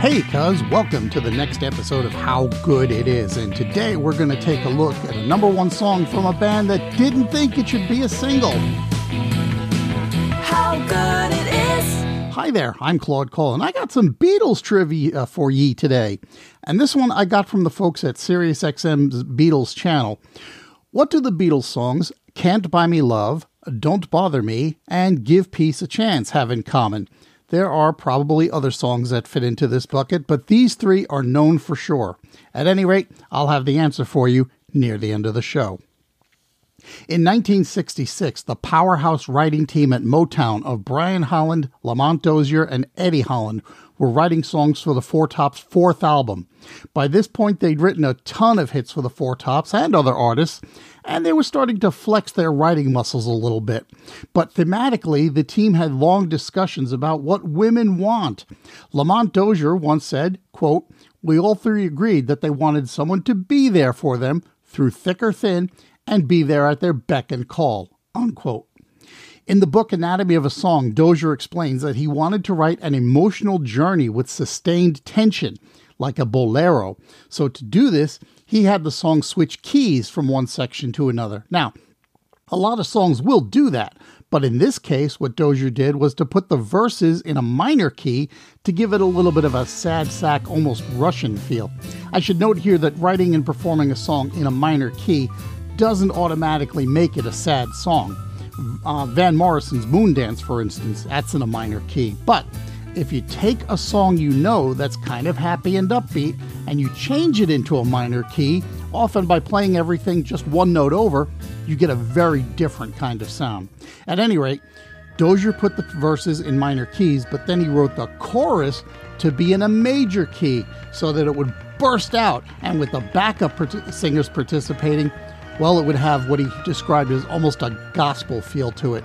Hey, cuz, welcome to the next episode of How Good It Is. And today we're going to take a look at a number one song from a band that didn't think it should be a single. How good it is. Hi there, I'm Claude Cole, and I got some Beatles trivia uh, for ye today. And this one I got from the folks at SiriusXM's Beatles channel. What do the Beatles songs Can't Buy Me Love, Don't Bother Me, and Give Peace a Chance have in common? There are probably other songs that fit into this bucket, but these three are known for sure. At any rate, I'll have the answer for you near the end of the show. In 1966, the powerhouse writing team at Motown of Brian Holland, Lamont Dozier, and Eddie Holland were writing songs for the Four Tops' fourth album. By this point, they'd written a ton of hits for the Four Tops and other artists, and they were starting to flex their writing muscles a little bit. But thematically, the team had long discussions about what women want. Lamont Dozier once said, quote, We all three agreed that they wanted someone to be there for them through thick or thin and be there at their beck and call, unquote. In the book Anatomy of a Song, Dozier explains that he wanted to write an emotional journey with sustained tension, like a bolero. So to do this, he had the song switch keys from one section to another. Now, a lot of songs will do that, but in this case, what Dozier did was to put the verses in a minor key to give it a little bit of a sad sack, almost Russian feel. I should note here that writing and performing a song in a minor key doesn't automatically make it a sad song uh, Van Morrison's Moondance, for instance, that's in a minor key. But if you take a song you know that's kind of happy and upbeat and you change it into a minor key, often by playing everything just one note over, you get a very different kind of sound. At any rate, Dozier put the verses in minor keys, but then he wrote the chorus to be in a major key so that it would burst out, and with the backup part- singers participating, well, it would have what he described as almost a gospel feel to it.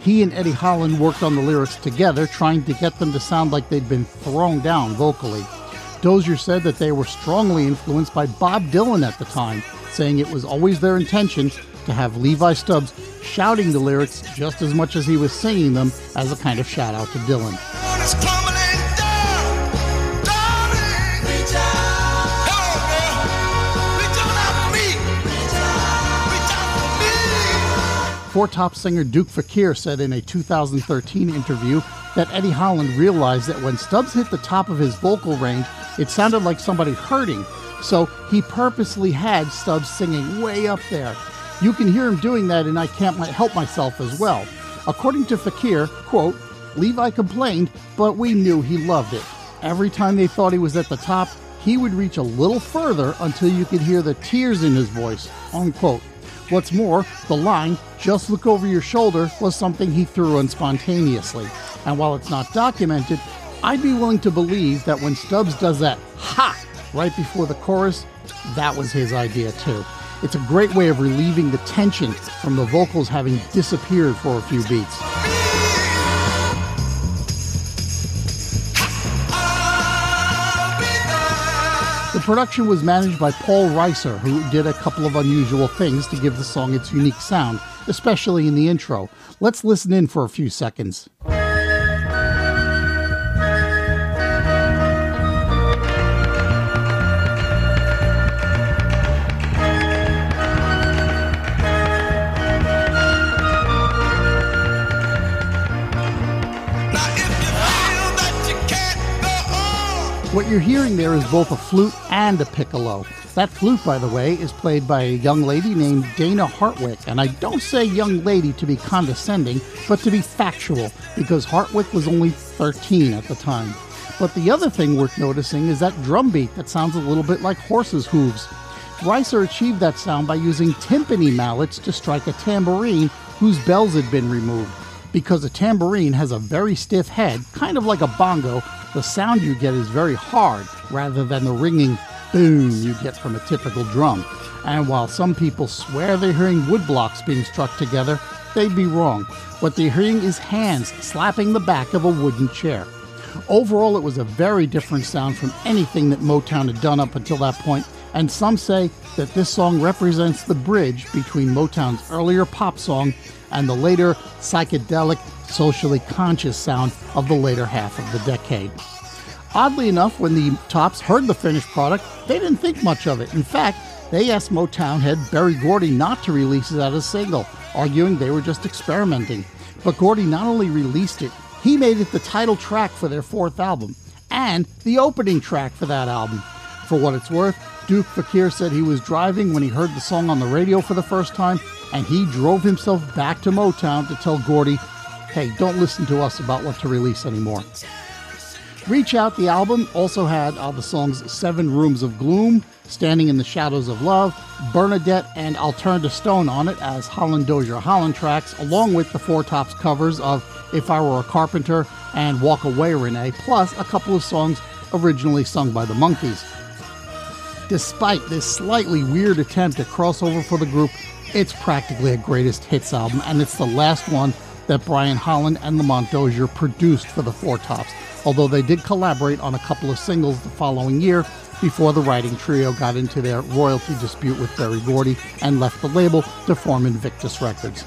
He and Eddie Holland worked on the lyrics together, trying to get them to sound like they'd been thrown down vocally. Dozier said that they were strongly influenced by Bob Dylan at the time, saying it was always their intention to have Levi Stubbs shouting the lyrics just as much as he was singing them as a kind of shout out to Dylan. Four top singer Duke Fakir said in a 2013 interview that Eddie Holland realized that when Stubbs hit the top of his vocal range, it sounded like somebody hurting, so he purposely had Stubbs singing way up there. You can hear him doing that and I Can't Help Myself as well. According to Fakir, quote, Levi complained, but we knew he loved it. Every time they thought he was at the top, he would reach a little further until you could hear the tears in his voice, unquote. What's more, the line, just look over your shoulder, was something he threw in spontaneously. And while it's not documented, I'd be willing to believe that when Stubbs does that ha right before the chorus, that was his idea too. It's a great way of relieving the tension from the vocals having disappeared for a few beats. The production was managed by Paul Riser, who did a couple of unusual things to give the song its unique sound, especially in the intro. Let's listen in for a few seconds. What you're hearing there is both a flute and a piccolo. That flute, by the way, is played by a young lady named Dayna Hartwick. And I don't say young lady to be condescending, but to be factual, because Hartwick was only 13 at the time. But the other thing worth noticing is that drum beat that sounds a little bit like horses' hooves. Riser achieved that sound by using timpani mallets to strike a tambourine whose bells had been removed. Because a tambourine has a very stiff head, kind of like a bongo, the sound you get is very hard rather than the ringing boom you get from a typical drum. And while some people swear they're hearing wood blocks being struck together, they'd be wrong. What they're hearing is hands slapping the back of a wooden chair. Overall, it was a very different sound from anything that Motown had done up until that point, and some say that this song represents the bridge between Motown's earlier pop song and the later psychedelic, socially conscious sound of the later half of the decade. Oddly enough, when the Tops heard the finished product, they didn't think much of it. In fact, they asked Motown head Berry Gordy not to release it as a single, arguing they were just experimenting. But Gordy not only released it, he made it the title track for their fourth album and the opening track for that album. For what it's worth, Duke Fakir said he was driving when he heard the song on the radio for the first time, and he drove himself back to Motown to tell Gordy, hey, don't listen to us about what to release anymore. Reach Out, the album, also had all the songs Seven Rooms of Gloom, Standing in the Shadows of Love, Bernadette, and I'll Turn to Stone on it as Holland Dozier Holland tracks, along with the Four Tops covers of If I Were a Carpenter and Walk Away Renee, plus a couple of songs originally sung by the Monkees. Despite this slightly weird attempt at crossover for the group, it's practically a greatest hits album, and it's the last one that Brian Holland and Lamont Dozier produced for the Four Tops, although they did collaborate on a couple of singles the following year before the writing trio got into their royalty dispute with Berry Gordy and left the label to form Invictus Records.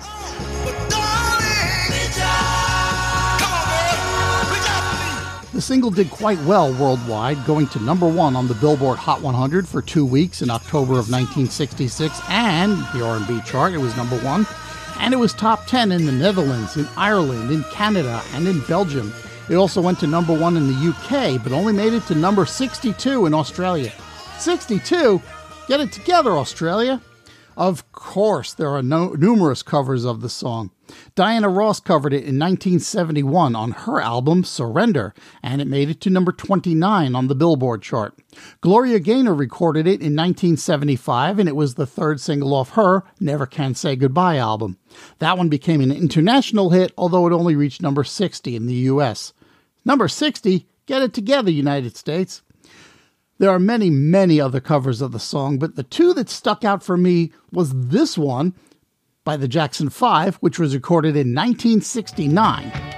Single did quite well worldwide, going to number one on the Billboard Hot 100 for two weeks in October of 1966, and the R&B chart. It was number one, and it was top 10 in the Netherlands, in Ireland, in Canada, and in Belgium. It also went to number one in the UK, but only made it to number 62 in Australia. 62? Get it together, Australia! Of course, there are no, numerous covers of the song. Diana Ross covered it in 1971 on her album Surrender, and it made it to number 29 on the Billboard chart. Gloria Gaynor recorded it in 1975, and it was the third single off her Never Can Say Goodbye album. That one became an international hit, although it only reached number 60 in the US. Number 60? Get it together, United States. There are many, many other covers of the song, but the two that stuck out for me was this one by the Jackson 5, which was recorded in 1969.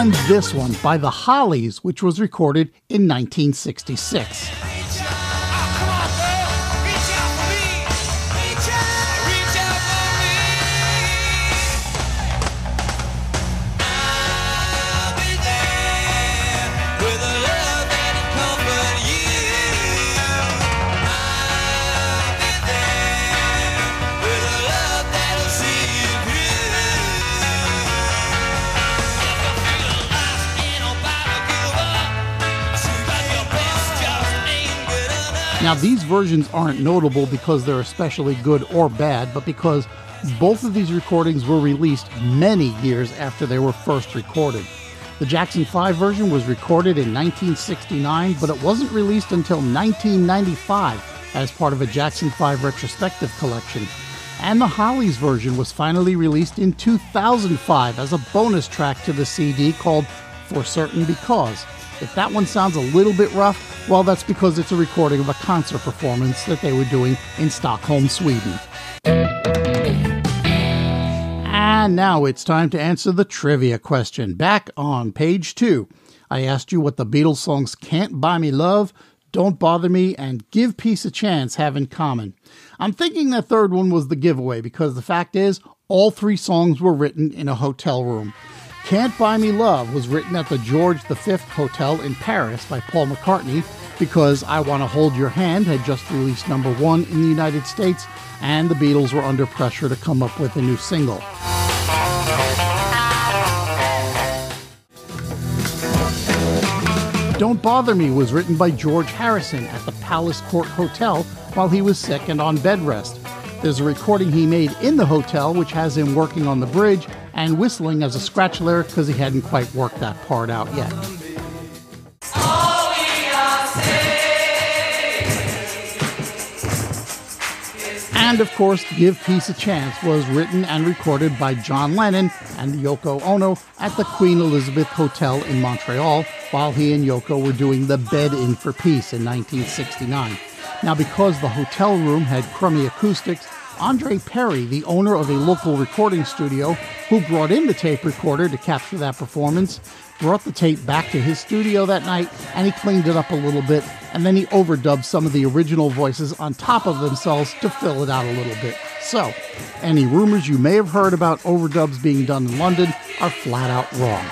And this one by the Hollies, which was recorded in 1966. Now, these versions aren't notable because they're especially good or bad, but because both of these recordings were released many years after they were first recorded. The Jackson 5 version was recorded in 1969, but it wasn't released until 1995 as part of a Jackson 5 retrospective collection. And the Hollies version was finally released in 2005 as a bonus track to the CD called For Certain Because. If that one sounds a little bit rough, well, that's because it's a recording of a concert performance that they were doing in Stockholm, Sweden. And now it's time to answer the trivia question. Back on page two, I asked you what the Beatles songs Can't Buy Me Love, Don't Bother Me, and Give Peace a Chance have in common. I'm thinking that third one was the giveaway because the fact is, all three songs were written in a hotel room. Can't Buy Me Love was written at the George V Hotel in Paris by Paul McCartney because I Want to Hold Your Hand had just released number one in the United States and the Beatles were under pressure to come up with a new single. Don't Bother Me was written by George Harrison at the Palace Court Hotel while he was sick and on bed rest. There's a recording he made in the hotel which has him working on the bridge and whistling as a scratch lyric because he hadn't quite worked that part out yet. And of course, Give Peace a Chance was written and recorded by John Lennon and Yoko Ono at the Queen Elizabeth Hotel in Montreal while he and Yoko were doing the Bed In for Peace in 1969. Now, because the hotel room had crummy acoustics, Andre Perry, the owner of a local recording studio who brought in the tape recorder to capture that performance, brought the tape back to his studio that night and he cleaned it up a little bit and then he overdubbed some of the original voices on top of themselves to fill it out a little bit. So, any rumors you may have heard about overdubs being done in London are flat out wrong.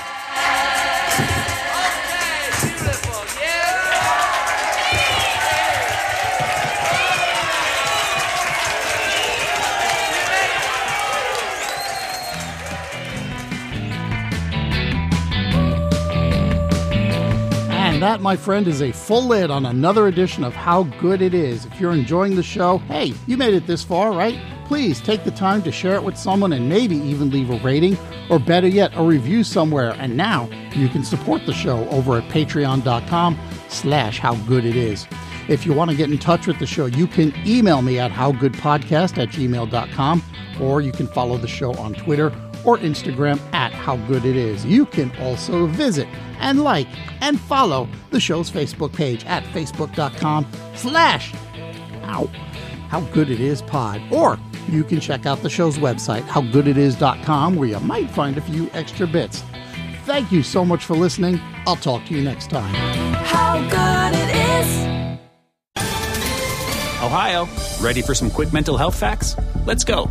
And that, my friend, is a full lid on another edition of How Good It Is. If you're enjoying the show, hey, you made it this far, right? Please take the time to share it with someone and maybe even leave a rating, or better yet, a review somewhere. And now you can support the show over at patreon.com slash how good it is. If you want to get in touch with the show, you can email me at howgoodpodcast at gmail.com, or you can follow the show on Twitter or Instagram at How Good It Is. You can also visit and like and follow the show's Facebook page at facebook.com slash ow, How Good It Is Pod. Or you can check out the show's website, howgooditis.com, where you might find a few extra bits. Thank you so much for listening. I'll talk to you next time. How good it is. Ohio, ready for some quick mental health facts? Let's go.